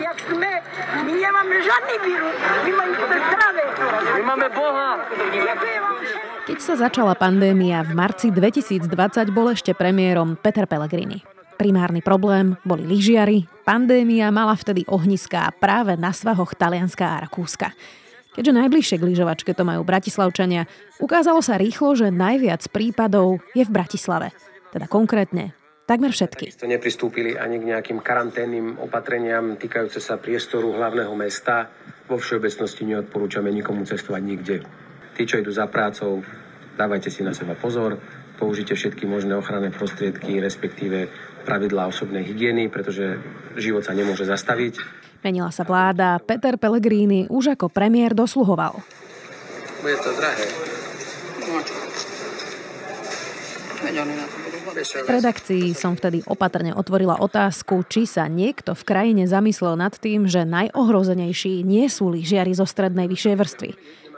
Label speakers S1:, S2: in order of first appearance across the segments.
S1: jak sme. My nemáme žiadny vírus. My máme zdravé. My máme Boha.
S2: Keď sa začala pandémia v marci 2020, bol ešte premiérom Peter Pellegrini. Primárny problém boli lyžiari, pandémia mala vtedy ohniská práve na svahoch Talianska a Rakúska. Keďže najbližšie k lyžovačke to majú Bratislavčania, ukázalo sa rýchlo, že najviac prípadov je v Bratislave. Teda konkrétne takmer všetky.
S3: Takisto nepristúpili ani k nejakým karanténnym opatreniam týkajúce sa priestoru hlavného mesta. Vo všeobecnosti neodporúčame nikomu cestovať nikde. Tí, čo idú za prácou, dávajte si na seba pozor, použite všetky možné ochranné prostriedky, respektíve pravidlá osobnej hygieny, pretože život sa nemôže zastaviť.
S2: Menila sa vláda, Peter Pellegrini už ako premiér dosluhoval.
S3: Bude to drahé.
S2: V redakcii som vtedy opatrne otvorila otázku, či sa niekto v krajine zamyslel nad tým, že najohrozenejší nie sú lyžiari zo strednej vyššej vrstvy.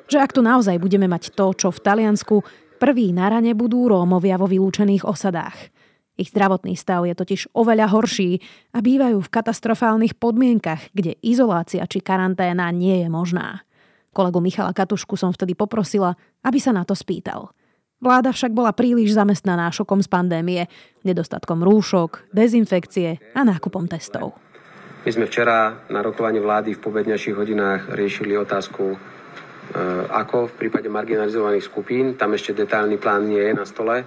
S2: Že ak tu naozaj budeme mať to, čo v Taliansku, prví na rane budú Rómovia vo vylúčených osadách. Ich zdravotný stav je totiž oveľa horší a bývajú v katastrofálnych podmienkach, kde izolácia či karanténa nie je možná. Kolegu Michala Katušku som vtedy poprosila, aby sa na to spýtal. Vláda však bola príliš zamestnaná šokom z pandémie, nedostatkom rúšok, dezinfekcie a nákupom testov.
S3: My sme včera na rokovaní vlády v pobednejších hodinách riešili otázku, e, ako v prípade marginalizovaných skupín. Tam ešte detailný plán nie je na stole,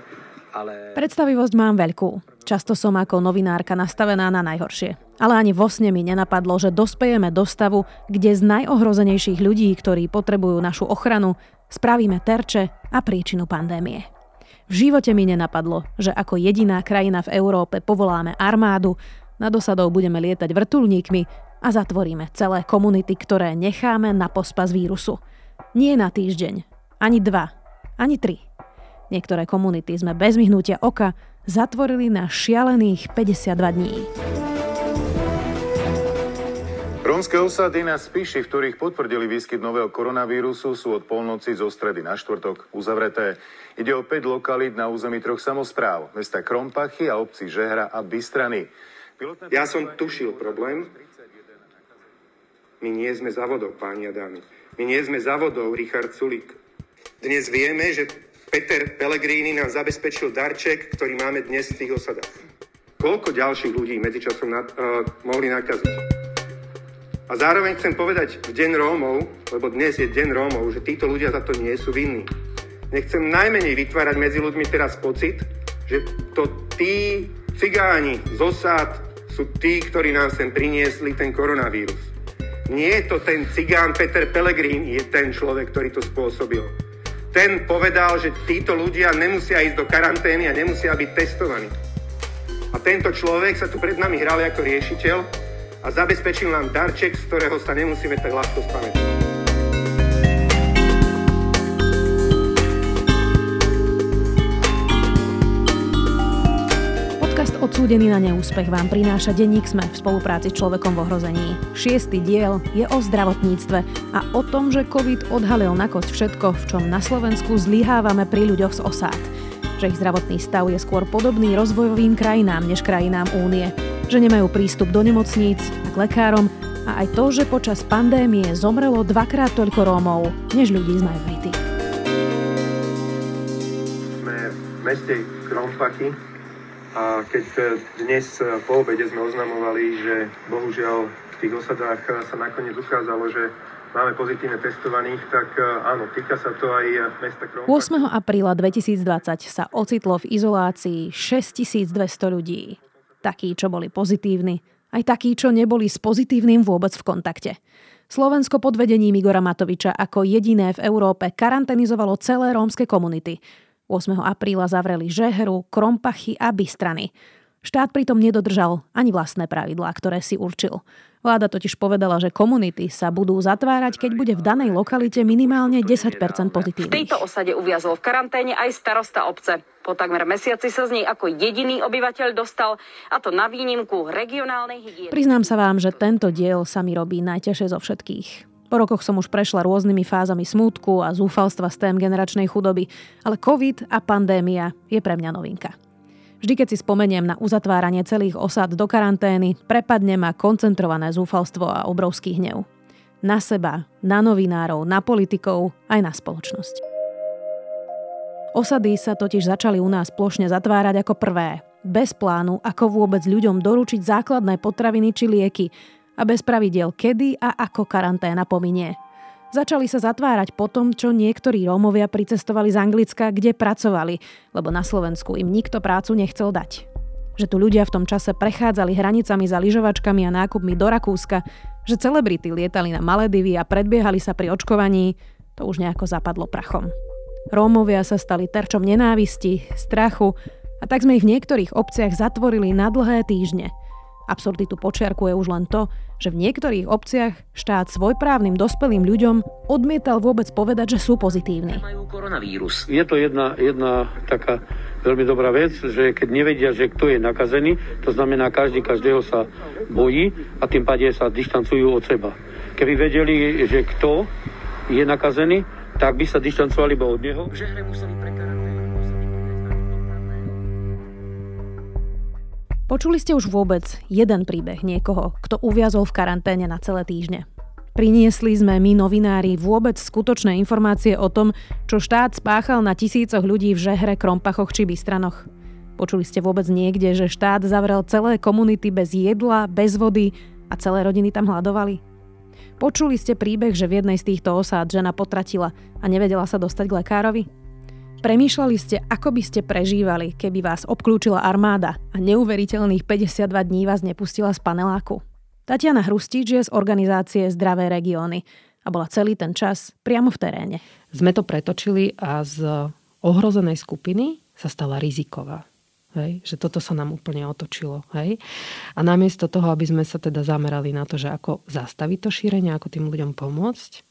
S3: ale...
S2: Predstavivosť mám veľkú. Často som ako novinárka nastavená na najhoršie. Ale ani vo sne mi nenapadlo, že dospejeme do stavu, kde z najohrozenejších ľudí, ktorí potrebujú našu ochranu, spravíme terče a príčinu pandémie. V živote mi nenapadlo, že ako jediná krajina v Európe povoláme armádu, nad osadou budeme lietať vrtulníkmi a zatvoríme celé komunity, ktoré necháme na pospas vírusu. Nie na týždeň, ani dva, ani tri. Niektoré komunity sme bez myhnutia oka zatvorili na šialených 52 dní.
S4: Rómske osady na Spiši, v ktorých potvrdili výskyt nového koronavírusu, sú od polnoci zo stredy na štvrtok uzavreté. Ide o 5 lokalít na území troch samozpráv, mesta Krompachy a obcí Žehra a Bystrany.
S5: Pilotné... Ja som tušil problém. My nie sme závodou, páni a dámy. My nie sme závodou, Richard Sulík. Dnes vieme, že Peter Pellegrini nám zabezpečil darček, ktorý máme dnes v tých osadách. Koľko ďalších ľudí medzičasom nad, uh, mohli nakaziť? A zároveň chcem povedať v deň Rómov, lebo dnes je deň Rómov, že títo ľudia za to nie sú vinní. Nechcem najmenej vytvárať medzi ľuďmi teraz pocit, že to tí cigáni z osád sú tí, ktorí nám sem priniesli ten koronavírus. Nie je to ten cigán Peter Pellegrini, je ten človek, ktorý to spôsobil ten povedal, že títo ľudia nemusia ísť do karantény a nemusia byť testovaní. A tento človek sa tu pred nami hral ako riešiteľ a zabezpečil nám darček, z ktorého sa nemusíme tak ľahko spamätať.
S2: Odsúdený na neúspech vám prináša denník Sme v spolupráci s človekom v ohrození. Šiestý diel je o zdravotníctve a o tom, že COVID odhalil na kosť všetko, v čom na Slovensku zlyhávame pri ľuďoch z osád. Že ich zdravotný stav je skôr podobný rozvojovým krajinám než krajinám únie. Že nemajú prístup do nemocníc a k lekárom a aj to, že počas pandémie zomrelo dvakrát toľko Rómov, než ľudí z majority.
S5: Sme v meste Krompachy, a keď e, dnes e, po obede sme oznamovali, že bohužiaľ v tých osadách e, sa nakoniec ukázalo, že máme pozitívne testovaných, tak áno, týka sa to aj mesta Krompa.
S2: 8. apríla 2020 sa ocitlo v izolácii 6200 ľudí. Takí, čo boli pozitívni, aj takí, čo neboli s pozitívnym vôbec v kontakte. Slovensko pod vedením Igora Matoviča ako jediné v Európe karanténizovalo celé rómske komunity – 8. apríla zavreli Žehru, Krompachy a Bystrany. Štát pritom nedodržal ani vlastné pravidlá, ktoré si určil. Vláda totiž povedala, že komunity sa budú zatvárať, keď bude v danej lokalite minimálne 10 pozitívnych.
S6: V tejto osade uviazol v karanténe aj starosta obce. Po takmer mesiaci sa z nej ako jediný obyvateľ dostal, a to na výnimku regionálnej hygieny.
S2: Priznám sa vám, že tento diel sa mi robí najťažšie zo všetkých. Po rokoch som už prešla rôznymi fázami smútku a zúfalstva z tém generačnej chudoby, ale COVID a pandémia je pre mňa novinka. Vždy, keď si spomeniem na uzatváranie celých osad do karantény, prepadne ma koncentrované zúfalstvo a obrovský hnev. Na seba, na novinárov, na politikov, aj na spoločnosť. Osady sa totiž začali u nás plošne zatvárať ako prvé, bez plánu, ako vôbec ľuďom doručiť základné potraviny či lieky a bez pravidiel kedy a ako karanténa pominie. Začali sa zatvárať po tom, čo niektorí Rómovia pricestovali z Anglicka, kde pracovali, lebo na Slovensku im nikto prácu nechcel dať. Že tu ľudia v tom čase prechádzali hranicami za lyžovačkami a nákupmi do Rakúska, že celebrity lietali na Maledivy a predbiehali sa pri očkovaní, to už nejako zapadlo prachom. Rómovia sa stali terčom nenávisti, strachu a tak sme ich v niektorých obciach zatvorili na dlhé týždne – Absurditu počiarkuje už len to, že v niektorých obciach štát svojprávnym dospelým ľuďom odmietal vôbec povedať, že sú pozitívni.
S7: Je to jedna, jedna taká veľmi dobrá vec, že keď nevedia, že kto je nakazený, to znamená, každý každého sa bojí a tým pádne sa dištancujú od seba. Keby vedeli, že kto je nakazený, tak by sa dištancovali iba od neho. V Žehre museli
S2: Počuli ste už vôbec jeden príbeh niekoho, kto uviazol v karanténe na celé týždne? Priniesli sme my, novinári, vôbec skutočné informácie o tom, čo štát spáchal na tisícoch ľudí v Žehre, Krompachoch či Bystranoch? Počuli ste vôbec niekde, že štát zavrel celé komunity bez jedla, bez vody a celé rodiny tam hľadovali? Počuli ste príbeh, že v jednej z týchto osád žena potratila a nevedela sa dostať k lekárovi? Premýšľali ste, ako by ste prežívali, keby vás obklúčila armáda a neuveriteľných 52 dní vás nepustila z paneláku? Tatiana Hrustič je z organizácie Zdravé regióny a bola celý ten čas priamo v teréne.
S8: Sme to pretočili a z ohrozenej skupiny sa stala riziková. Hej, že toto sa nám úplne otočilo. Hej. A namiesto toho, aby sme sa teda zamerali na to, že ako zastaviť to šírenie, ako tým ľuďom pomôcť,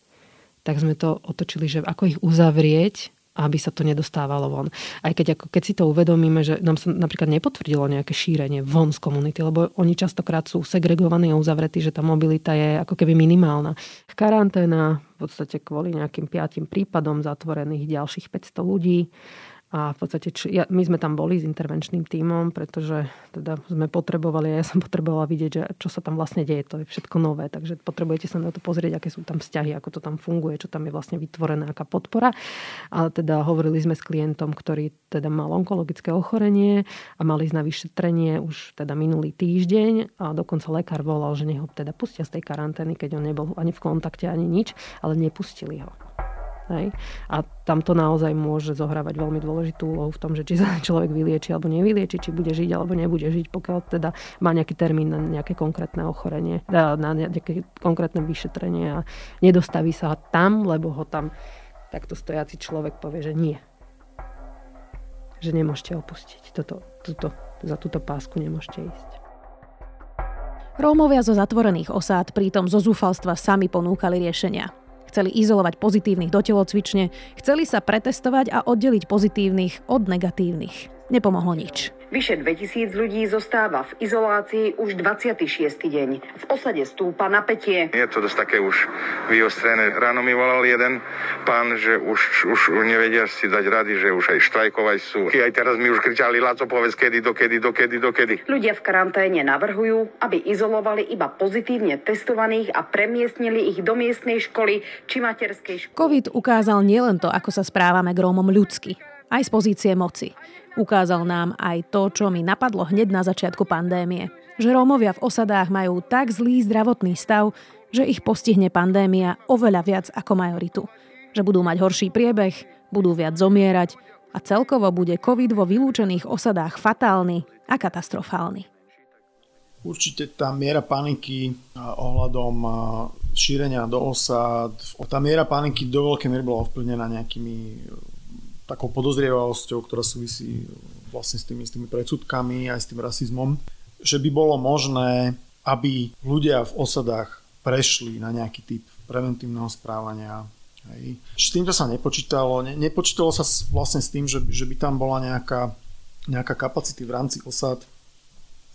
S8: tak sme to otočili, že ako ich uzavrieť aby sa to nedostávalo von. Aj keď, ako, keď si to uvedomíme, že nám sa napríklad nepotvrdilo nejaké šírenie von z komunity, lebo oni častokrát sú segregovaní a uzavretí, že tá mobilita je ako keby minimálna. Karanténa v podstate kvôli nejakým piatým prípadom zatvorených ďalších 500 ľudí a v podstate, či, ja, my sme tam boli s intervenčným tímom, pretože teda sme potrebovali, ja som potrebovala vidieť, že čo sa tam vlastne deje, to je všetko nové, takže potrebujete sa na to pozrieť, aké sú tam vzťahy, ako to tam funguje, čo tam je vlastne vytvorená, aká podpora. Ale teda hovorili sme s klientom, ktorý teda mal onkologické ochorenie a mali ísť na vyšetrenie už teda minulý týždeň a dokonca lekár volal, že neho teda pustia z tej karantény, keď on nebol ani v kontakte, ani nič, ale nepustili ho. Hej? A tam to naozaj môže zohrávať veľmi dôležitú úlohu v tom, že či sa človek vylieči alebo nevylieči, či bude žiť alebo nebude žiť, pokiaľ teda má nejaký termín na nejaké konkrétne ochorenie, na nejaké konkrétne vyšetrenie a nedostaví sa tam, lebo ho tam takto stojaci človek povie, že nie. Že nemôžete opustiť. Toto, toto, za túto pásku nemôžete ísť.
S2: Rómovia zo zatvorených osád pritom zo zúfalstva sami ponúkali riešenia. Chceli izolovať pozitívnych do telocvične, chceli sa pretestovať a oddeliť pozitívnych od negatívnych. Nepomohlo nič.
S6: Vyše 2000 ľudí zostáva v izolácii už 26. deň. V osade stúpa napätie.
S5: Je to dosť také už vyostrené. Ráno mi volal jeden pán, že už, už nevedia si dať rady, že už aj štrajkovať sú. Aj teraz mi už kričali, Laco, povedz kedy, dokedy, dokedy, dokedy.
S6: Ľudia v karanténe navrhujú, aby izolovali iba pozitívne testovaných a premiestnili ich do miestnej školy či materskej školy.
S2: COVID ukázal nielen to, ako sa správame k Rómom ľudsky, aj z pozície moci. Ukázal nám aj to, čo mi napadlo hneď na začiatku pandémie. Že Rómovia v osadách majú tak zlý zdravotný stav, že ich postihne pandémia oveľa viac ako majoritu. Že budú mať horší priebeh, budú viac zomierať a celkovo bude COVID vo vylúčených osadách fatálny a katastrofálny.
S9: Určite tá miera paniky ohľadom šírenia do osad, tá miera paniky do veľkej miery bola ovplyvnená nejakými takou podozrievavosťou, ktorá súvisí vlastne s tými, s tými predsudkami aj s tým rasizmom, že by bolo možné, aby ľudia v osadách prešli na nejaký typ preventívneho správania. Hej. S týmto sa nepočítalo. Ne, nepočítalo sa vlastne s tým, že, že by tam bola nejaká, nejaká kapacity v rámci osad,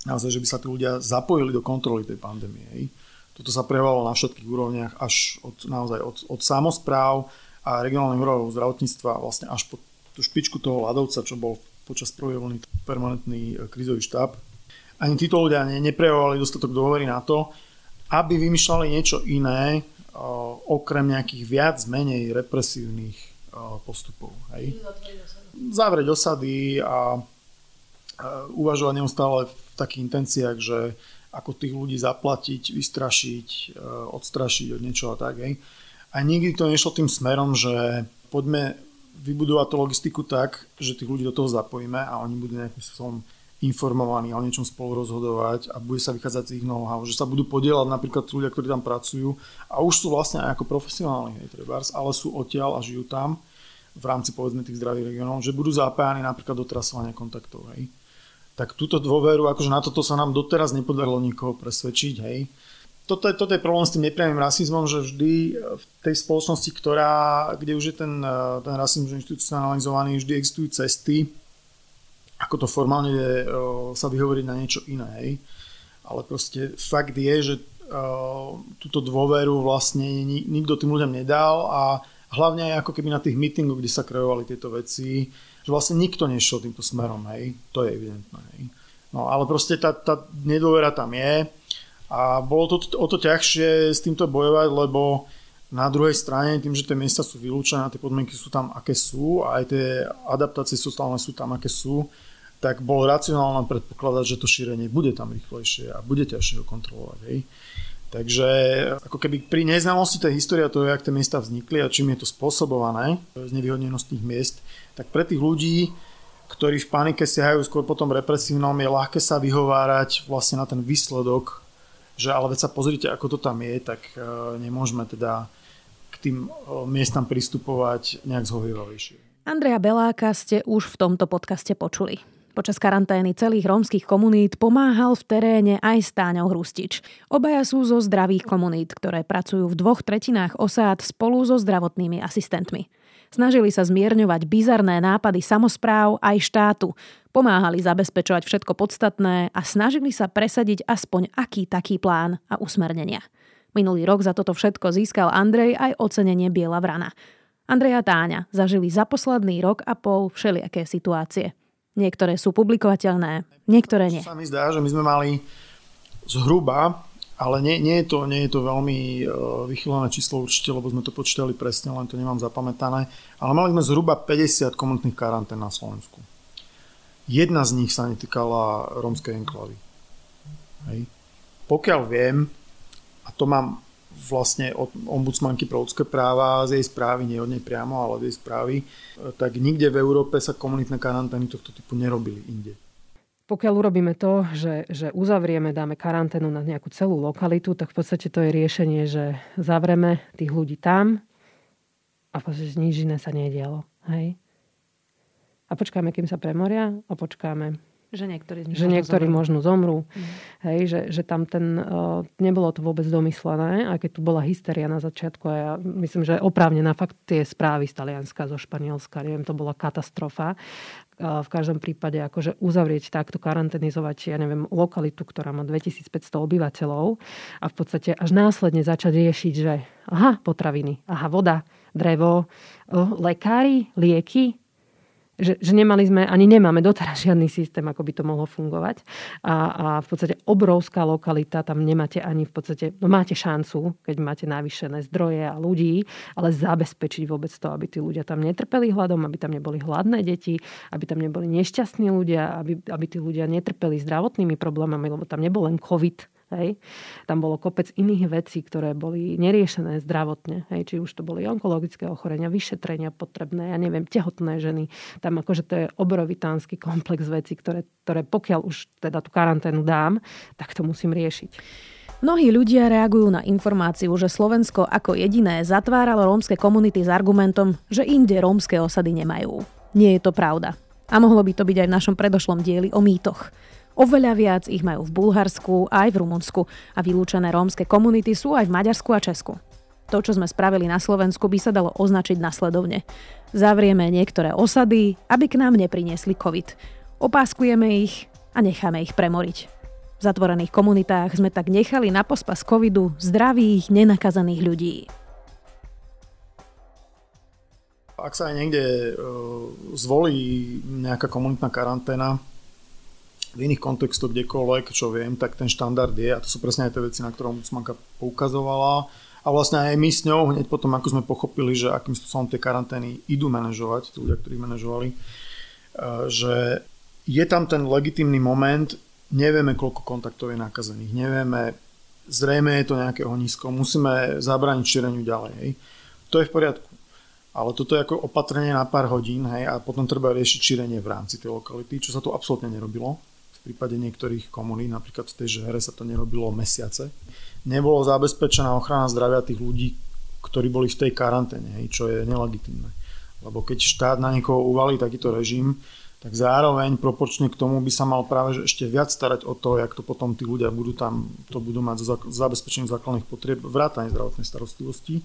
S9: naozaj, že by sa tí ľudia zapojili do kontroly tej pandémie. Hej. Toto sa prejavovalo na všetkých úrovniach, až od, naozaj od, od samozpráv a regionálnych úrovov zdravotníctva vlastne až po tú špičku toho ľadovca, čo bol počas prvej vlny permanentný krizový štáb. Ani títo ľudia neprejavovali dostatok dôvery na to, aby vymýšľali niečo iné, okrem nejakých viac menej represívnych postupov. Hej. Zavrieť osady a uvažovať neustále v takých intenciách, že ako tých ľudí zaplatiť, vystrašiť, odstrašiť od niečoho tak. Hej. A nikdy to nešlo tým smerom, že poďme vybudovať tú logistiku tak, že tých ľudí do toho zapojíme a oni budú nejakým spôsobom informovaní o niečom spolu rozhodovať a bude sa vychádzať z ich know-how, že sa budú podielať napríklad ľudia, ktorí tam pracujú a už sú vlastne aj ako profesionálni, hej, trebárs, ale sú odtiaľ a žijú tam v rámci povedzme tých zdravých regionov, že budú zapájani napríklad do trasovania kontaktov. Hej. Tak túto dôveru, akože na toto sa nám doteraz nepodarilo nikoho presvedčiť. Hej. Toto je, toto je problém s tým nepriamým rasizmom, že vždy v tej spoločnosti, ktorá, kde už je ten, ten rasizmus institucionalizovaný, vždy existujú cesty, ako to formálne je, sa vyhovoriť na niečo iné. Hej. Ale proste fakt je, že uh, túto dôveru vlastne nikto tým ľuďom nedal a hlavne aj ako keby na tých mítingoch, kde sa kreovali tieto veci, že vlastne nikto nešiel týmto smerom, hej. To je evidentné, hej. No ale proste tá, tá nedôvera tam je a bolo to o to ťažšie s týmto bojovať, lebo na druhej strane, tým, že tie miesta sú vylúčené, tie podmienky sú tam, aké sú, a aj tie adaptácie sociálne sú tam, aké sú, tak bolo racionálne predpokladať, že to šírenie bude tam rýchlejšie a bude ťažšie ho kontrolovať. Hej. Takže ako keby pri neznalosti tej histórie, to je, jak tie miesta vznikli a čím je to spôsobované, z nevyhodnenosť tých miest, tak pre tých ľudí, ktorí v panike siahajú skôr potom represívnom, je ľahké sa vyhovárať vlastne na ten výsledok, že ale veď sa pozrite, ako to tam je, tak e, nemôžeme teda k tým e, miestam pristupovať nejak zhovievavejšie.
S2: Andreja Beláka ste už v tomto podcaste počuli. Počas karantény celých rómskych komunít pomáhal v teréne aj Stáňou Hrustič. Obaja sú zo zdravých komunít, ktoré pracujú v dvoch tretinách osád spolu so zdravotnými asistentmi. Snažili sa zmierňovať bizarné nápady samozpráv aj štátu, pomáhali zabezpečovať všetko podstatné a snažili sa presadiť aspoň aký taký plán a usmernenia. Minulý rok za toto všetko získal Andrej aj ocenenie Biela vrana. Andrej a Táňa zažili za posledný rok a pol všelijaké situácie. Niektoré sú publikovateľné, niektoré nie.
S9: Sa mi zdá, že my sme mali zhruba, ale nie, nie, je, to, nie je to veľmi uh, vychylené číslo určite, lebo sme to počítali presne, len to nemám zapamätané, ale mali sme zhruba 50 komunitných karantén na Slovensku. Jedna z nich sa netýkala rómskej enklavy. Hej. Pokiaľ viem, a to mám vlastne od ombudsmanky pro ľudské práva z jej správy, nie od nej priamo, ale z jej správy, tak nikde v Európe sa komunitné karantény tohto typu nerobili inde.
S8: Pokiaľ urobíme to, že, že uzavrieme, dáme karanténu na nejakú celú lokalitu, tak v podstate to je riešenie, že zavreme tých ľudí tam a v podstate nič iné sa nedialo. Hej? A počkáme, kým sa premoria a počkáme,
S2: že niektorí,
S8: že niektorí možno zomrú. Mm. Hej, že, že tam ten, uh, nebolo to vôbec domyslené, aj keď tu bola hysteria na začiatku a ja myslím, že oprávne na fakt tie správy z Talianska, zo Španielska, neviem, to bola katastrofa. V každom prípade akože uzavrieť takto, karanténizovať, ja neviem, lokalitu, ktorá má 2500 obyvateľov a v podstate až následne začať riešiť, že aha, potraviny, aha, voda, drevo, lekári, lieky, že, že nemali sme, ani nemáme doteraz žiadny systém, ako by to mohlo fungovať. A, a v podstate obrovská lokalita, tam nemáte ani v podstate, no máte šancu, keď máte navýšené zdroje a ľudí, ale zabezpečiť vôbec to, aby tí ľudia tam netrpeli hladom, aby tam neboli hladné deti, aby tam neboli nešťastní ľudia, aby, aby tí ľudia netrpeli zdravotnými problémami, lebo tam nebol len COVID, Hej. Tam bolo kopec iných vecí, ktoré boli neriešené zdravotne. Hej. Či už to boli onkologické ochorenia, vyšetrenia potrebné, ja neviem, tehotné ženy. Tam akože to je obrovitánsky komplex vecí, ktoré, ktoré pokiaľ už teda tú karanténu dám, tak to musím riešiť.
S2: Mnohí ľudia reagujú na informáciu, že Slovensko ako jediné zatváralo rómske komunity s argumentom, že inde rómske osady nemajú. Nie je to pravda. A mohlo by to byť aj v našom predošlom dieli o mýtoch. Oveľa viac ich majú v Bulharsku aj v Rumunsku a vylúčené rómske komunity sú aj v Maďarsku a Česku. To, čo sme spravili na Slovensku, by sa dalo označiť nasledovne. Zavrieme niektoré osady, aby k nám nepriniesli COVID. Opáskujeme ich a necháme ich premoriť. V zatvorených komunitách sme tak nechali na pospas covidu zdravých, nenakazaných ľudí.
S9: Ak sa aj niekde e, zvolí nejaká komunitná karanténa, v iných kontextoch kdekoľvek, čo viem, tak ten štandard je, a to sú presne aj tie veci, na ktoré ombudsmanka poukazovala, a vlastne aj my s ňou, hneď potom, ako sme pochopili, že akým spôsobom tie karantény idú manažovať, tí ľudia, ktorí manažovali, e, že je tam ten legitimný moment, nevieme, koľko kontaktov je nakazených, nevieme, zrejme je to nejaké ohnisko, musíme zabrániť šíreniu ďalej. Hej. To je v poriadku. Ale toto je ako opatrenie na pár hodín hej, a potom treba riešiť šírenie v rámci tej lokality, čo sa tu absolútne nerobilo. Prípade niektorých komunít, napríklad v tej žere sa to nerobilo mesiace. Nebolo zabezpečená ochrana zdravia tých ľudí, ktorí boli v tej karanténe, čo je nelegitimné. Lebo keď štát na niekoho uvalí takýto režim, tak zároveň proporčne k tomu by sa mal práve že ešte viac starať o to, jak to potom tí ľudia budú tam, to budú mať zabezpečenie základných potrieb, vrátane zdravotnej starostlivosti.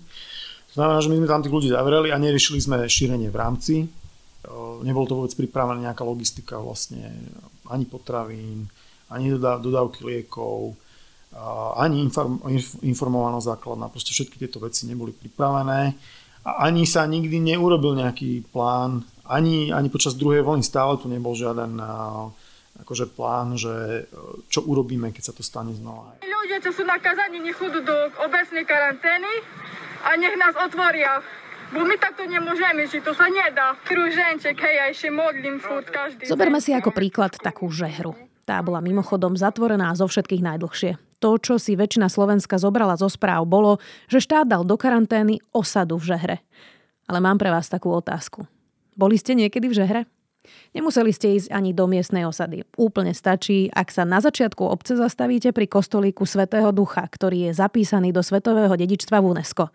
S9: To znamená, že my sme tam tých ľudí zavreli a neriešili sme šírenie v rámci. Nebolo to vôbec pripravená nejaká logistika vlastne ani potravín, ani dodávky liekov, ani inform, informovaná základná. Proste všetky tieto veci neboli pripravené a ani sa nikdy neurobil nejaký plán ani, ani počas druhej vlny stále tu nebol žiaden akože plán, že čo urobíme, keď sa to stane znova.
S1: Ľudia, čo sú nakazaní, nech do obecnej karantény a nech nás otvoria. Bo my takto nemôžeme žiť, to sa nedá. Kruženček, hej, ja ešte modlím furt každý
S2: Zoberme si ako príklad takú žehru. Tá bola mimochodom zatvorená zo všetkých najdlhšie. To, čo si väčšina Slovenska zobrala zo správ, bolo, že štát dal do karantény osadu v žehre. Ale mám pre vás takú otázku. Boli ste niekedy v žehre? Nemuseli ste ísť ani do miestnej osady. Úplne stačí, ak sa na začiatku obce zastavíte pri kostolíku Svetého Ducha, ktorý je zapísaný do Svetového dedičstva v UNESCO.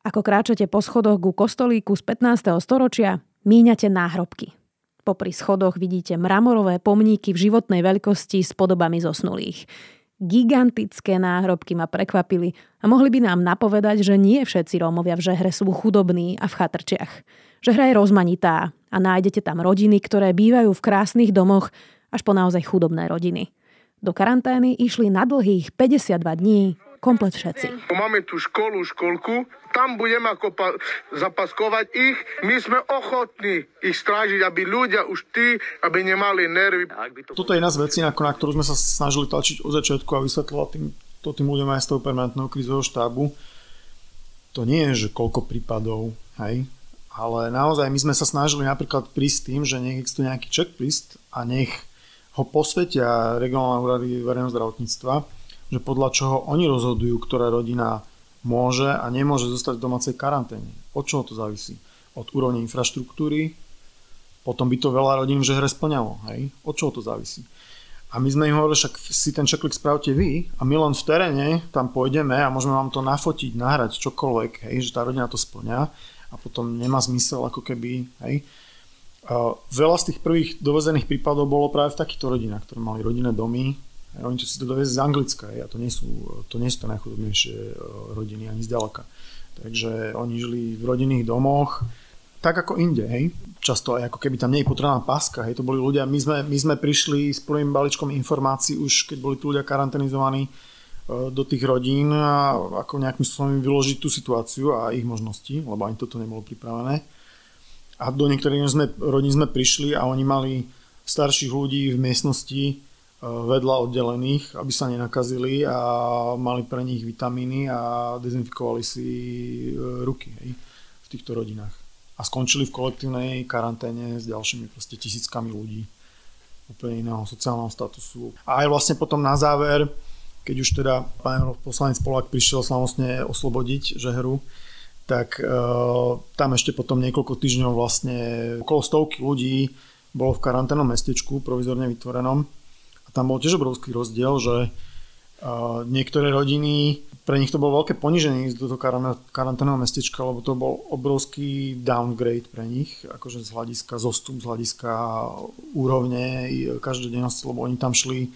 S2: Ako kráčate po schodoch ku kostolíku z 15. storočia, míňate náhrobky. Popri schodoch vidíte mramorové pomníky v životnej veľkosti s podobami zosnulých. Gigantické náhrobky ma prekvapili a mohli by nám napovedať, že nie všetci Rómovia v Žehre sú chudobní a v chatrčiach. Žehra je rozmanitá a nájdete tam rodiny, ktoré bývajú v krásnych domoch až po naozaj chudobné rodiny. Do karantény išli na dlhých 52 dní komplet všetci.
S10: Máme tu školu, školku, tam budeme ako pa- zapaskovať ich. My sme ochotní ich strážiť, aby ľudia už tí, aby nemali nervy.
S9: Toto je jedna z vecí, na ktorú sme sa snažili tlačiť od začiatku a vysvetľovať tým, to tým ľuďom aj z toho permanentného krizového štábu. To nie je, že koľko prípadov, hej, ale naozaj my sme sa snažili napríklad prísť tým, že nech existuje nejaký checklist a nech ho posvetia regionálne úrady verejného zdravotníctva, že podľa čoho oni rozhodujú, ktorá rodina môže a nemôže zostať v domácej karanténe. Od čoho to závisí? Od úrovne infraštruktúry, potom by to veľa rodín že hre splňalo. Hej? Od čoho to závisí? A my sme im hovorili, však si ten checklist spravte vy a my len v teréne tam pôjdeme a môžeme vám to nafotiť, nahrať, čokoľvek, hej, že tá rodina to splňa a potom nemá zmysel ako keby, hej. Veľa z tých prvých dovezených prípadov bolo práve v takýchto rodinách, ktoré mali rodinné domy, oni to si to dovezli z Anglicka a to nie sú, to nie sú to najchudobnejšie e, rodiny ani zďaleka. Takže oni žili v rodinných domoch, tak ako inde, hej. Často aj ako keby tam nie je potrebná páska, hej. To boli ľudia, my sme, my sme prišli s prvým balíčkom informácií už, keď boli tu ľudia karanténizovaní e, do tých rodín a ako nejakým spôsobom vyložiť tú situáciu a ich možnosti, lebo ani toto nebolo pripravené. A do niektorých sme, rodín sme prišli a oni mali starších ľudí v miestnosti, vedľa oddelených, aby sa nenakazili a mali pre nich vitamíny a dezinfikovali si e, ruky hej, v týchto rodinách. A skončili v kolektívnej karanténe s ďalšími proste tisíckami ľudí úplne iného sociálneho statusu. A aj vlastne potom na záver, keď už teda pán poslanec Polák prišiel slavnostne oslobodiť žehru, tak e, tam ešte potom niekoľko týždňov vlastne okolo stovky ľudí bolo v karanténnom mestečku, provizorne vytvorenom a tam bol tiež obrovský rozdiel, že niektoré rodiny, pre nich to bolo veľké poniženie ísť do toho karanténneho mestečka, lebo to bol obrovský downgrade pre nich, akože z hľadiska zostup, z hľadiska úrovne každodennosti, lebo oni tam šli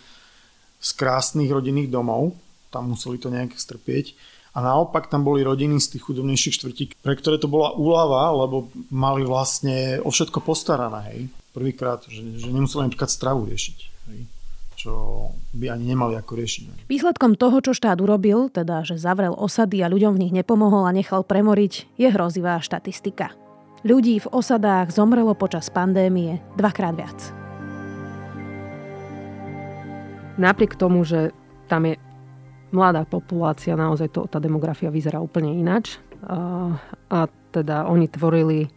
S9: z krásnych rodinných domov, tam museli to nejak strpieť. A naopak tam boli rodiny z tých chudobnejších štvrtí, pre ktoré to bola úlava, lebo mali vlastne o všetko postarané, hej. Prvýkrát, že, že nemuseli napríklad stravu riešiť. Hej čo by ani nemali ako riešiť.
S2: Výsledkom toho, čo štát urobil, teda že zavrel osady a ľuďom v nich nepomohol a nechal premoriť, je hrozivá štatistika. Ľudí v osadách zomrelo počas pandémie dvakrát viac.
S8: Napriek tomu, že tam je mladá populácia, naozaj to, tá demografia vyzerá úplne inač. A, a teda oni tvorili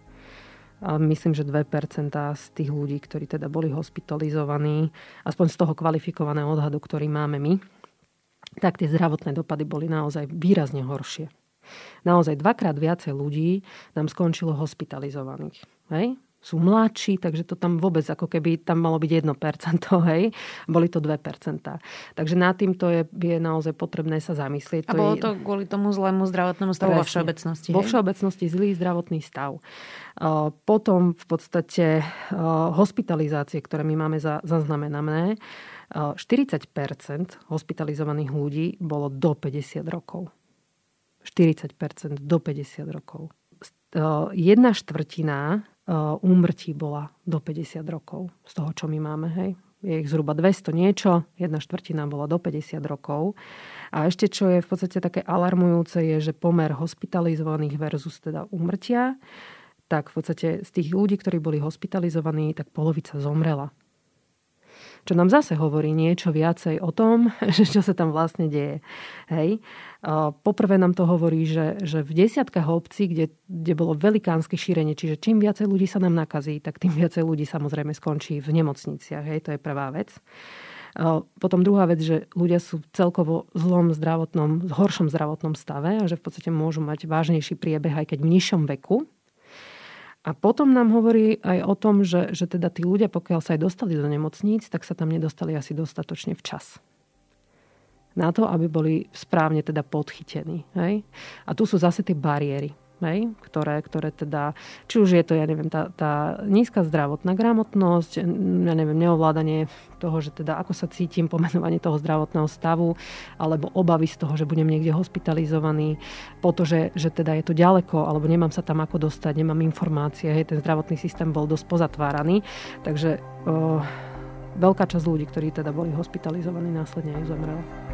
S8: myslím, že 2% z tých ľudí, ktorí teda boli hospitalizovaní, aspoň z toho kvalifikovaného odhadu, ktorý máme my, tak tie zdravotné dopady boli naozaj výrazne horšie. Naozaj dvakrát viacej ľudí nám skončilo hospitalizovaných. Hej? Sú mladší, takže to tam vôbec ako keby tam malo byť 1%, hej. Boli to 2%. Takže nad týmto je, je naozaj potrebné sa zamyslieť.
S2: A to bolo je... to kvôli tomu zlému zdravotnému stavu vo všeobecnosti?
S8: Vo všeobecnosti zlý zdravotný stav. Potom v podstate hospitalizácie, ktoré my máme zaznamenané, 40% hospitalizovaných ľudí bolo do 50 rokov. 40% do 50 rokov. Jedna štvrtina úmrtí bola do 50 rokov z toho, čo my máme. Hej. Je ich zhruba 200 niečo, jedna štvrtina bola do 50 rokov. A ešte čo je v podstate také alarmujúce, je, že pomer hospitalizovaných versus teda úmrtia, tak v podstate z tých ľudí, ktorí boli hospitalizovaní, tak polovica zomrela čo nám zase hovorí niečo viacej o tom, že čo sa tam vlastne deje. Hej. Poprvé nám to hovorí, že, že v desiatkách obcí, kde, kde bolo velikánske šírenie, čiže čím viacej ľudí sa nám nakazí, tak tým viacej ľudí samozrejme skončí v nemocniciach. Hej. To je prvá vec. Potom druhá vec, že ľudia sú celkovo zlom zdravotnom, horšom zdravotnom stave a že v podstate môžu mať vážnejší priebeh aj keď v nižšom veku. A potom nám hovorí aj o tom, že, že teda tí ľudia, pokiaľ sa aj dostali do nemocníc, tak sa tam nedostali asi dostatočne včas. Na to, aby boli správne teda podchytení. Hej? A tu sú zase tie bariéry hej, ktoré, ktoré teda, či už je to, ja neviem, tá, tá nízka zdravotná gramotnosť, ja neviem, neovládanie toho, že teda ako sa cítim, pomenovanie toho zdravotného stavu, alebo obavy z toho, že budem niekde hospitalizovaný, to, že, teda je to ďaleko, alebo nemám sa tam ako dostať, nemám informácie, hej, ten zdravotný systém bol dosť pozatváraný, takže o, veľká časť ľudí, ktorí teda boli hospitalizovaní, následne aj zomrela.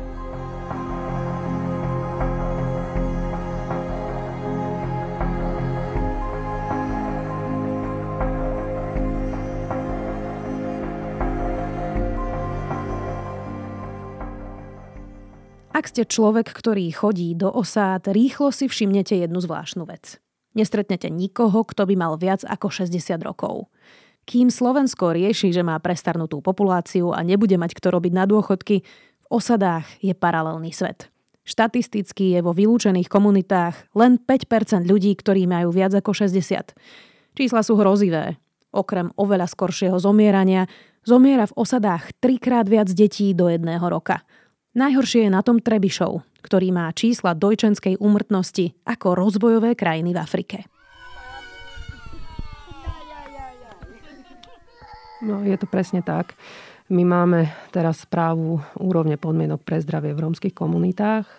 S2: Ak ste človek, ktorý chodí do osád, rýchlo si všimnete jednu zvláštnu vec. Nestretnete nikoho, kto by mal viac ako 60 rokov. Kým Slovensko rieši, že má prestarnutú populáciu a nebude mať kto robiť na dôchodky, v osadách je paralelný svet. Štatisticky je vo vylúčených komunitách len 5% ľudí, ktorí majú viac ako 60. Čísla sú hrozivé. Okrem oveľa skoršieho zomierania, zomiera v osadách trikrát viac detí do jedného roka – Najhoršie je na tom Trebišov, ktorý má čísla dojčenskej úmrtnosti ako rozvojové krajiny v Afrike.
S8: No, je to presne tak. My máme teraz správu úrovne podmienok pre zdravie v rómskych komunitách.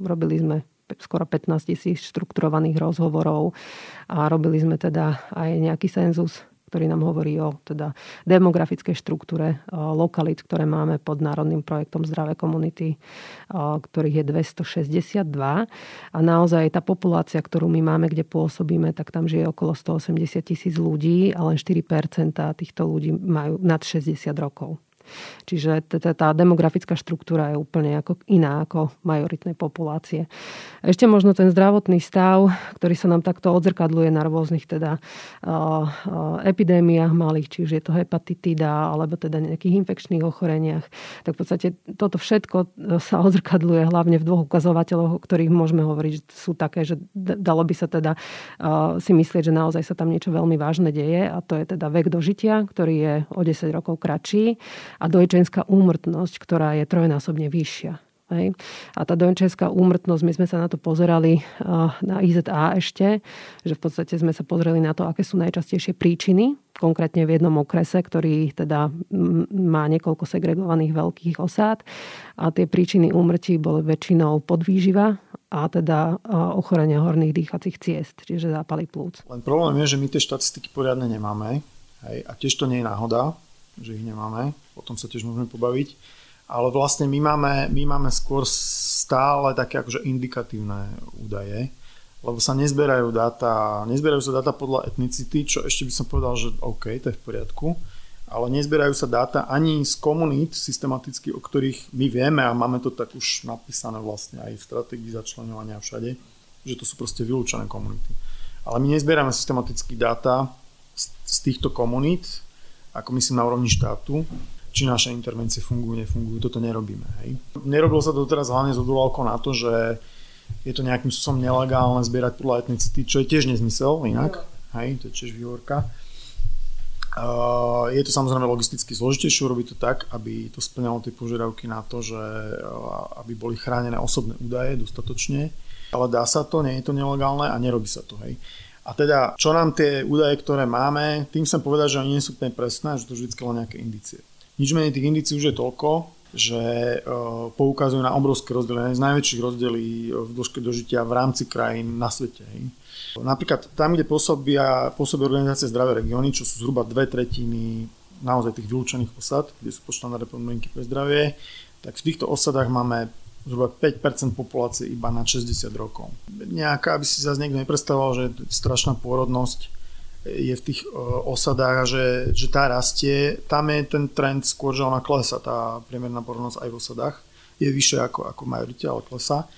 S8: Robili sme skoro 15 tisíc štrukturovaných rozhovorov a robili sme teda aj nejaký senzus ktorý nám hovorí o teda demografickej štruktúre lokalit, ktoré máme pod národným projektom Zdravé komunity, ktorých je 262. A naozaj tá populácia, ktorú my máme, kde pôsobíme, tak tam žije okolo 180 tisíc ľudí a len 4% týchto ľudí majú nad 60 rokov. Čiže tá demografická štruktúra je úplne ako iná ako majoritnej populácie. Ešte možno ten zdravotný stav, ktorý sa nám takto odzrkadluje na rôznych teda epidémiách malých, či už je to hepatitida alebo teda nejakých infekčných ochoreniach, tak v podstate toto všetko sa odzrkadluje hlavne v dvoch ukazovateľoch, o ktorých môžeme hovoriť, že sú také, že dalo by sa teda si myslieť, že naozaj sa tam niečo veľmi vážne deje a to je teda vek dožitia, ktorý je o 10 rokov kratší a dojčenská úmrtnosť, ktorá je trojnásobne vyššia. Hej. A tá dojčenská úmrtnosť, my sme sa na to pozerali na IZA ešte, že v podstate sme sa pozreli na to, aké sú najčastejšie príčiny, konkrétne v jednom okrese, ktorý teda má niekoľko segregovaných veľkých osád. A tie príčiny úmrtí boli väčšinou podvýživa a teda ochorenia horných dýchacích ciest, čiže zápaly plúc.
S9: Len problém je, že my tie štatistiky poriadne nemáme. Hej, a tiež to nie je náhoda, že ich nemáme, o tom sa tiež môžeme pobaviť. Ale vlastne my máme, my máme skôr stále také akože indikatívne údaje lebo sa nezberajú dáta, nezberajú sa dáta podľa etnicity, čo ešte by som povedal, že OK, to je v poriadku, ale nezberajú sa dáta ani z komunít systematicky, o ktorých my vieme a máme to tak už napísané vlastne aj v stratégii začlenovania všade, že to sú proste vylúčené komunity. Ale my nezberáme systematicky dáta z týchto komunít, ako myslím na úrovni štátu, či naše intervencie fungujú, nefungujú, toto nerobíme. Hej. Nerobilo sa to teraz hlavne z odvolávkou na to, že je to nejakým spôsobom nelegálne zbierať podľa etnicity, čo je tiež nezmysel inak. Hej, to je tiež výhovorka. Uh, je to samozrejme logisticky zložitejšie urobiť to tak, aby to splňalo tie požiadavky na to, že uh, aby boli chránené osobné údaje dostatočne, ale dá sa to, nie je to nelegálne a nerobí sa to. Hej. A teda, čo nám tie údaje, ktoré máme, tým chcem povedať, že oni nie sú úplne presné, že to vždy len nejaké indície. Nič menej tých indícií už je toľko, že e, poukazujú na obrovské rozdiely, z najväčších rozdielí v dĺžke dožitia v rámci krajín na svete. Napríklad tam, kde pôsobia, pôsobia organizácie Zdravé regióny, čo sú zhruba dve tretiny naozaj tých vylúčených osad, kde sú počtané podmienky pre zdravie, tak v týchto osadách máme zhruba 5% populácie iba na 60 rokov. Nejaká, aby si zase niekto nepredstavoval, že strašná pôrodnosť je v tých e, osadách a že, že tá rastie, tam je ten trend skôr, že ona klesa, tá priemerná porodnosť aj v osadách. Je vyššia ako, ako majorite, ale klesá.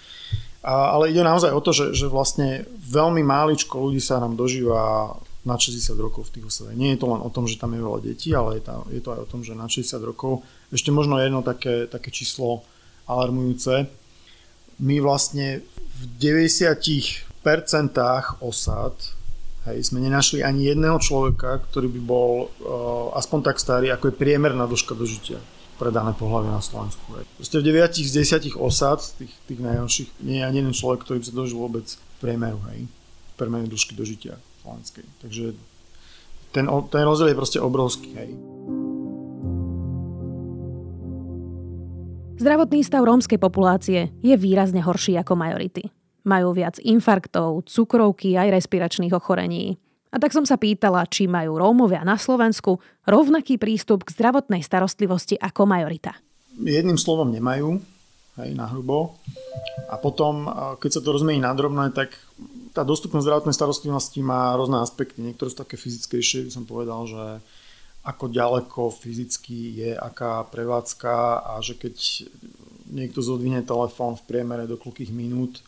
S9: A, ale ide naozaj o to, že, že vlastne veľmi máličko ľudí sa nám dožíva na 60 rokov v tých osadách. Nie je to len o tom, že tam je veľa detí, ale je to, je to aj o tom, že na 60 rokov, ešte možno jedno také, také číslo alarmujúce, my vlastne v 90% osad Hej, sme nenašli ani jedného človeka, ktorý by bol uh, aspoň tak starý, ako je priemerná dĺžka dožitia pre dané pohľavy na Slovensku. Hej. Proste v 9 z 10 osad, tých, tých najhorších, nie je ani jeden človek, ktorý by sa dožil vôbec priemeru, hej, priemernej dĺžky dožitia slovenskej. Takže ten, ten rozdiel je proste obrovský. Hej.
S2: Zdravotný stav rómskej populácie je výrazne horší ako majority. Majú viac infarktov, cukrovky aj respiračných ochorení. A tak som sa pýtala, či majú Rómovia na Slovensku rovnaký prístup k zdravotnej starostlivosti ako majorita.
S9: Jedným slovom nemajú, hej, na hrubo. A potom, keď sa to rozmení na drobné, tak tá dostupnosť zdravotnej starostlivosti má rôzne aspekty. Niektoré sú také fyzickejšie, by som povedal, že ako ďaleko fyzicky je aká prevádzka a že keď niekto zodvihne telefón v priemere do koľkých minút,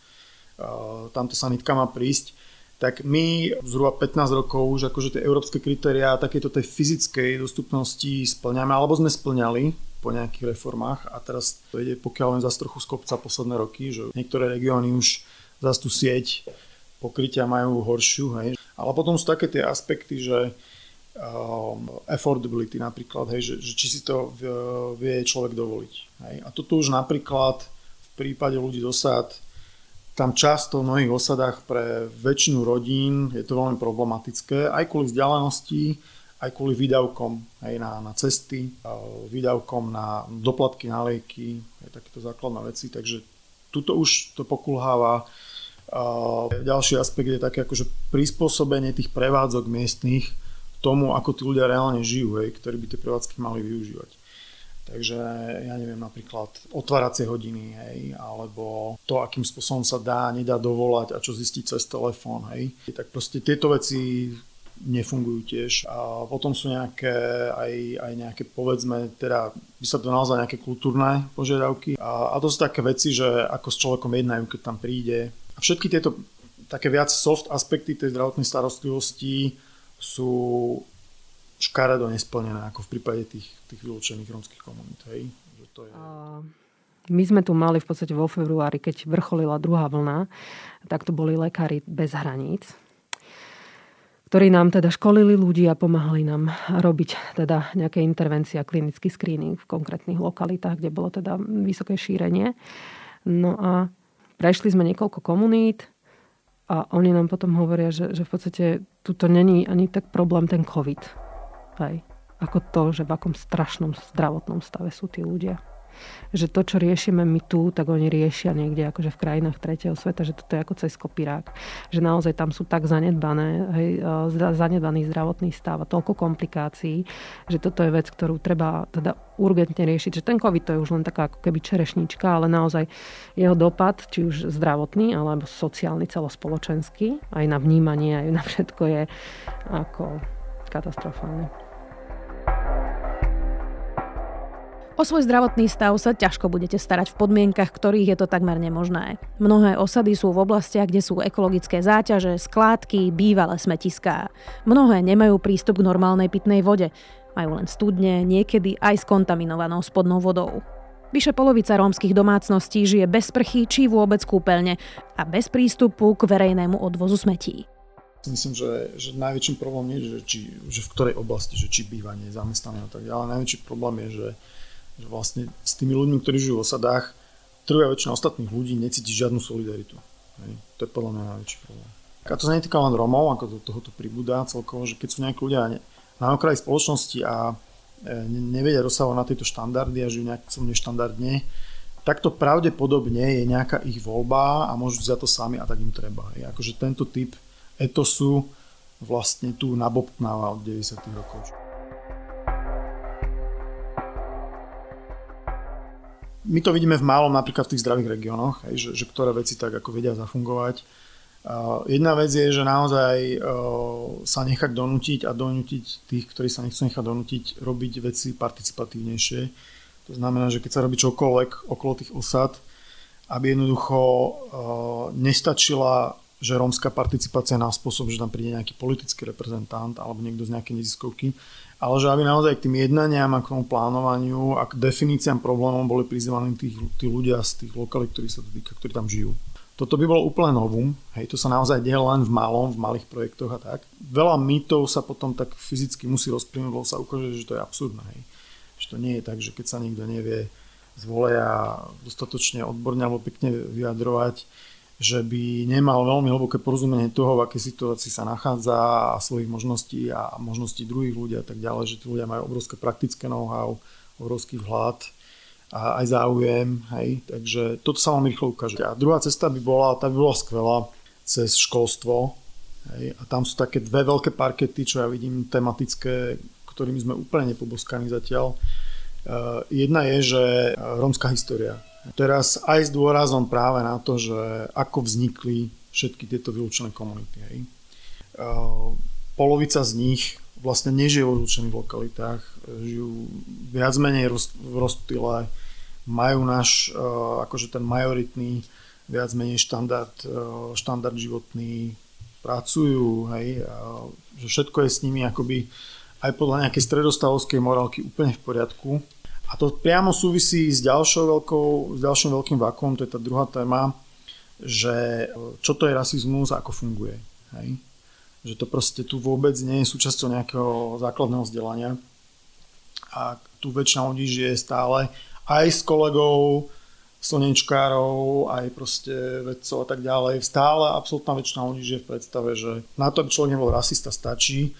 S9: tamto sanitka má prísť, tak my zhruba 15 rokov už akože tie európske kritériá takéto tej fyzickej dostupnosti splňame, alebo sme splňali po nejakých reformách a teraz to ide pokiaľ len za trochu z kopca posledné roky, že niektoré regióny už zase tú sieť pokrytia majú horšiu, hej. Ale potom sú také tie aspekty, že um, affordability napríklad, hej, že, že či si to vie človek dovoliť. Hej. A toto už napríklad v prípade ľudí z osad tam často v mnohých osadách pre väčšinu rodín je to veľmi problematické, aj kvôli vzdialenosti, aj kvôli výdavkom aj na, na cesty, výdavkom na doplatky na lieky, aj takéto základné veci, takže tuto už to pokulháva. Ďalší aspekt je také akože prispôsobenie tých prevádzok miestnych tomu, ako tí ľudia reálne žijú, hej, ktorí by tie prevádzky mali využívať. Takže ja neviem, napríklad otváracie hodiny, hej, alebo to, akým spôsobom sa dá, nedá dovolať a čo zistiť cez telefón, hej. Tak proste tieto veci nefungujú tiež. A potom sú nejaké, aj, aj nejaké, povedzme, teda by sa to naozaj nejaké kultúrne požiadavky. A, a to sú také veci, že ako s človekom jednajú, keď tam príde. A všetky tieto také viac soft aspekty tej zdravotnej starostlivosti sú škaredo nesplnené, ako v prípade tých, tých vylúčených rómskych komunít. Hej? Že to je...
S8: My sme tu mali v podstate vo februári, keď vrcholila druhá vlna, tak tu boli lekári bez hraníc, ktorí nám teda školili ľudí a pomáhali nám robiť teda nejaké intervencie a klinický screening v konkrétnych lokalitách, kde bolo teda vysoké šírenie. No a prešli sme niekoľko komunít a oni nám potom hovoria, že, že v podstate tuto není ani tak problém ten COVID Hej. Ako to, že v akom strašnom zdravotnom stave sú tí ľudia. Že to, čo riešime my tu, tak oni riešia niekde akože v krajinách tretieho sveta, že toto je ako cez kopírák. Že naozaj tam sú tak zanedbané, hej, e, zanedbaný zdravotný stav a toľko komplikácií, že toto je vec, ktorú treba teda urgentne riešiť. Že ten COVID to je už len taká ako keby čerešnička, ale naozaj jeho dopad, či už zdravotný, alebo sociálny, celospoločenský, aj na vnímanie, aj na všetko je ako katastrofálne.
S2: O svoj zdravotný stav sa ťažko budete starať v podmienkach, ktorých je to takmer nemožné. Mnohé osady sú v oblastiach, kde sú ekologické záťaže, skládky, bývalé smetiská. Mnohé nemajú prístup k normálnej pitnej vode. Majú len studne, niekedy aj s kontaminovanou spodnou vodou. Vyše polovica rómskych domácností žije bez sprchy či vôbec kúpeľne a bez prístupu k verejnému odvozu smetí.
S9: Myslím, že, že najväčším problémom nie je, že, či, že v ktorej oblasti, že či bývanie, zamestnanie a tak ďalej. Najväčší problém je, že že vlastne s tými ľuďmi, ktorí žijú v osadách, trvia väčšina ostatných ľudí necíti žiadnu solidaritu. Hej. To je podľa mňa najväčší problém. A to sa netýka len Romov, ako to, tohoto pribúda celkovo, že keď sú nejakí ľudia na okraji spoločnosti a e, nevedia rozsahovať na tieto štandardy a žijú nejak som neštandardne, tak to pravdepodobne je nejaká ich voľba a môžu za to sami a tak im treba. Hej. Akože tento typ etosu vlastne tu nabobtnáva od 90. rokov. My to vidíme v málom napríklad v tých zdravých regiónoch, že, že ktoré veci tak ako vedia zafungovať. Jedna vec je, že naozaj uh, sa nechať donútiť a donútiť tých, ktorí sa nechcú nechať donútiť, robiť veci participatívnejšie. To znamená, že keď sa robí čokoľvek okolo tých osad, aby jednoducho uh, nestačila, že rómska participácia na spôsob, že tam príde nejaký politický reprezentant alebo niekto z nejakej neziskovky, ale že aby naozaj k tým jednaniam a k tomu plánovaniu a k definíciám problémov boli prizvaní tí, tí ľudia z tých lokalít, ktorí sa týka, ktorí tam žijú. Toto by bolo úplne novum, hej, to sa naozaj deje len v malom, v malých projektoch a tak. Veľa mýtov sa potom tak fyzicky musí rozplynúť, lebo sa ukáže, že to je absurdné. Hej. Že to nie je tak, že keď sa nikto nevie zvolia dostatočne odborne alebo pekne vyjadrovať, že by nemal veľmi hlboké porozumenie toho, v akej situácii sa nachádza a svojich možností a možností druhých ľudí a tak ďalej, že tí ľudia majú obrovské praktické know-how, obrovský vhľad a aj záujem, hej, takže toto sa vám rýchlo ukáže. A druhá cesta by bola, tá by bola skvelá cez školstvo, hej, a tam sú také dve veľké parkety, čo ja vidím tematické, ktorými sme úplne nepoboskaní zatiaľ. Uh, jedna je, že rómska história, Teraz aj s dôrazom práve na to, že ako vznikli všetky tieto vylúčené komunity. Hej. Polovica z nich vlastne nežije vo vylúčených lokalitách, žijú viac menej v rozptyle, majú náš akože ten majoritný viac menej štandard, štandard životný, pracujú, hej, že všetko je s nimi akoby aj podľa nejakej stredostavovskej morálky úplne v poriadku a to priamo súvisí s, ďalšou veľkou, s ďalším veľkým vakuom, to je tá druhá téma, že čo to je rasizmus a ako funguje. Hej? Že to proste tu vôbec nie je súčasťou nejakého základného vzdelania. A tu väčšina ľudí žije stále aj s kolegou, slnečkárov, aj proste vedcov a tak ďalej. Stále absolútna väčšina ľudí žije v predstave, že na to, aby človek nebol rasista, stačí,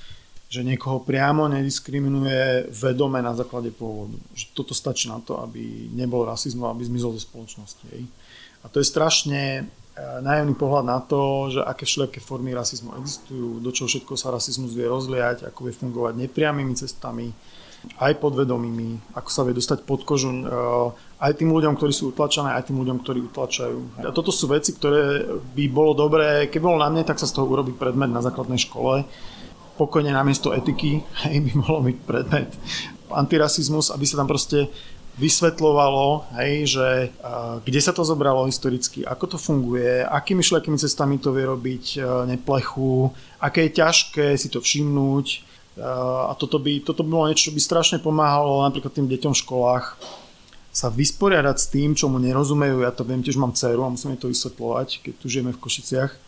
S9: že niekoho priamo nediskriminuje vedome na základe pôvodu. Že toto stačí na to, aby nebol rasizmus, aby zmizol zo spoločnosti. Hej. A to je strašne e, najemný pohľad na to, že aké všelijaké formy rasizmu existujú, do čoho všetko sa rasizmus vie rozliať, ako vie fungovať nepriamými cestami, aj podvedomými, ako sa vie dostať pod kožu e, aj tým ľuďom, ktorí sú utlačané, aj tým ľuďom, ktorí utlačajú. A toto sú veci, ktoré by bolo dobré, keby bolo na mne, tak sa z toho urobí predmet na základnej škole pokojne namiesto etiky hej, by mohlo byť predmet antirasizmus, aby sa tam proste vysvetľovalo, hej, že kde sa to zobralo historicky, ako to funguje, akými šľakými cestami to vie robiť uh, neplechu, aké je ťažké si to všimnúť. Uh, a toto by, toto by bolo niečo, čo by strašne pomáhalo napríklad tým deťom v školách sa vysporiadať s tým, čo mu nerozumejú. Ja to viem, tiež mám dceru a musím to vysvetľovať, keď tu žijeme v Košiciach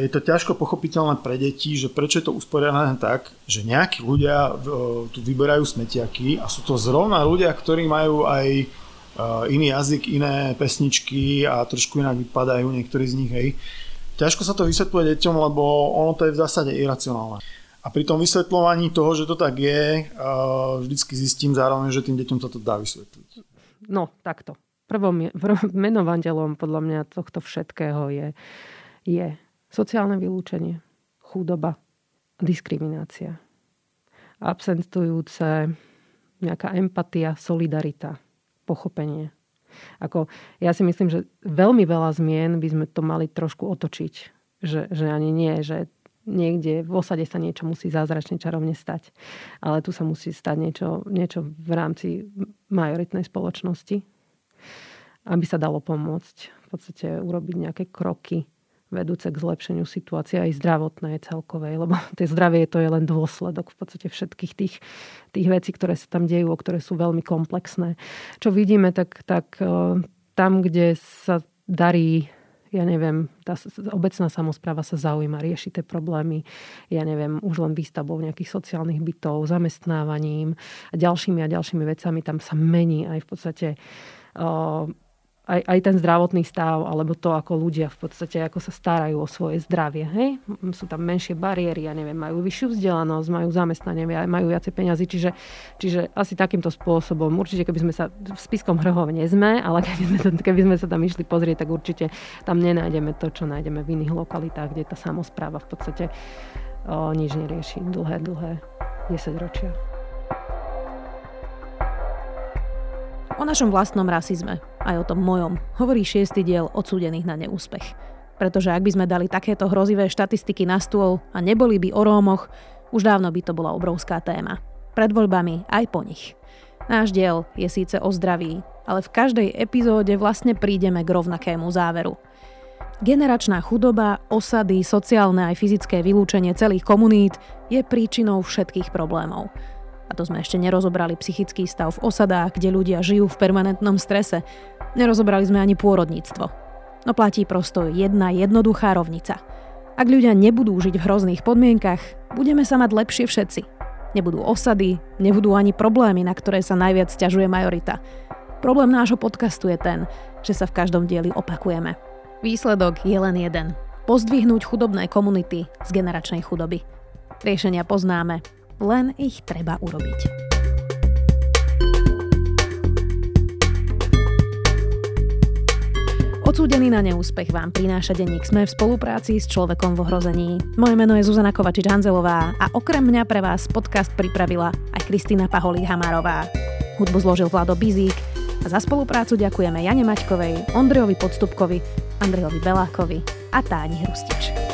S9: je to ťažko pochopiteľné pre deti, že prečo je to usporiadané tak, že nejakí ľudia eh, tu vyberajú smetiaky a sú to zrovna ľudia, ktorí majú aj eh, iný jazyk, iné pesničky a trošku inak vypadajú niektorí z nich, hej. Ťažko sa to vysvetľuje deťom, lebo ono to je v zásade iracionálne. A pri tom vysvetľovaní toho, že to tak je, vždycky zistím zároveň, že tým deťom sa to dá vysvetliť.
S8: no takto. Prvom, prvom menovateľom podľa mňa tohto všetkého je, je sociálne vylúčenie, chudoba, diskriminácia. Absentujúce nejaká empatia, solidarita, pochopenie. Ako, ja si myslím, že veľmi veľa zmien by sme to mali trošku otočiť. Že, že ani nie, že niekde v osade sa niečo musí zázračne čarovne stať. Ale tu sa musí stať niečo, niečo v rámci majoritnej spoločnosti, aby sa dalo pomôcť. V podstate urobiť nejaké kroky vedúce k zlepšeniu situácie aj zdravotnej celkovej, lebo tie zdravie to je len dôsledok v podstate všetkých tých, tých vecí, ktoré sa tam dejú, ktoré sú veľmi komplexné. Čo vidíme, tak, tak e, tam, kde sa darí ja neviem, tá obecná samozpráva sa zaujíma, rieši tie problémy, ja neviem, už len výstavbou nejakých sociálnych bytov, zamestnávaním a ďalšími a ďalšími vecami, tam sa mení aj v podstate uh, aj, aj ten zdravotný stav, alebo to, ako ľudia v podstate ako sa starajú o svoje zdravie. Hej? Sú tam menšie bariéry, ja neviem, majú vyššiu vzdelanosť, majú zamestnanie, majú viacej peniazy, čiže, čiže asi takýmto spôsobom. Určite, keby sme sa v spiskom Hrhov nie sme, ale keby sme, sa, keby sme sa tam išli pozrieť, tak určite tam nenájdeme to, čo nájdeme v iných lokalitách, kde tá samozpráva v podstate o, nič nerieši dlhé, dlhé 10 ročia.
S2: O našom vlastnom rasizme, aj o tom mojom, hovorí šiestý diel odsúdených na neúspech. Pretože ak by sme dali takéto hrozivé štatistiky na stôl a neboli by o Rómoch, už dávno by to bola obrovská téma. Pred voľbami aj po nich. Náš diel je síce o zdraví, ale v každej epizóde vlastne prídeme k rovnakému záveru. Generačná chudoba, osady, sociálne aj fyzické vylúčenie celých komunít je príčinou všetkých problémov. A to sme ešte nerozobrali psychický stav v osadách, kde ľudia žijú v permanentnom strese. Nerozobrali sme ani pôrodníctvo. No platí prosto jedna jednoduchá rovnica. Ak ľudia nebudú žiť v hrozných podmienkach, budeme sa mať lepšie všetci. Nebudú osady, nebudú ani problémy, na ktoré sa najviac ťažuje majorita. Problém nášho podcastu je ten, že sa v každom dieli opakujeme. Výsledok je len jeden. Pozdvihnúť chudobné komunity z generačnej chudoby. Riešenia poznáme, len ich treba urobiť. Odsúdený na neúspech vám prináša denník Sme v spolupráci s človekom v ohrození. Moje meno je Zuzana Kovačič-Hanzelová a okrem mňa pre vás podcast pripravila aj Kristýna Paholík-Hamárová. Hudbu zložil Vlado Bizík a za spoluprácu ďakujeme Jane Maťkovej, Ondrejovi Podstupkovi, Andrejovi Belákovi a Táni Hrustič.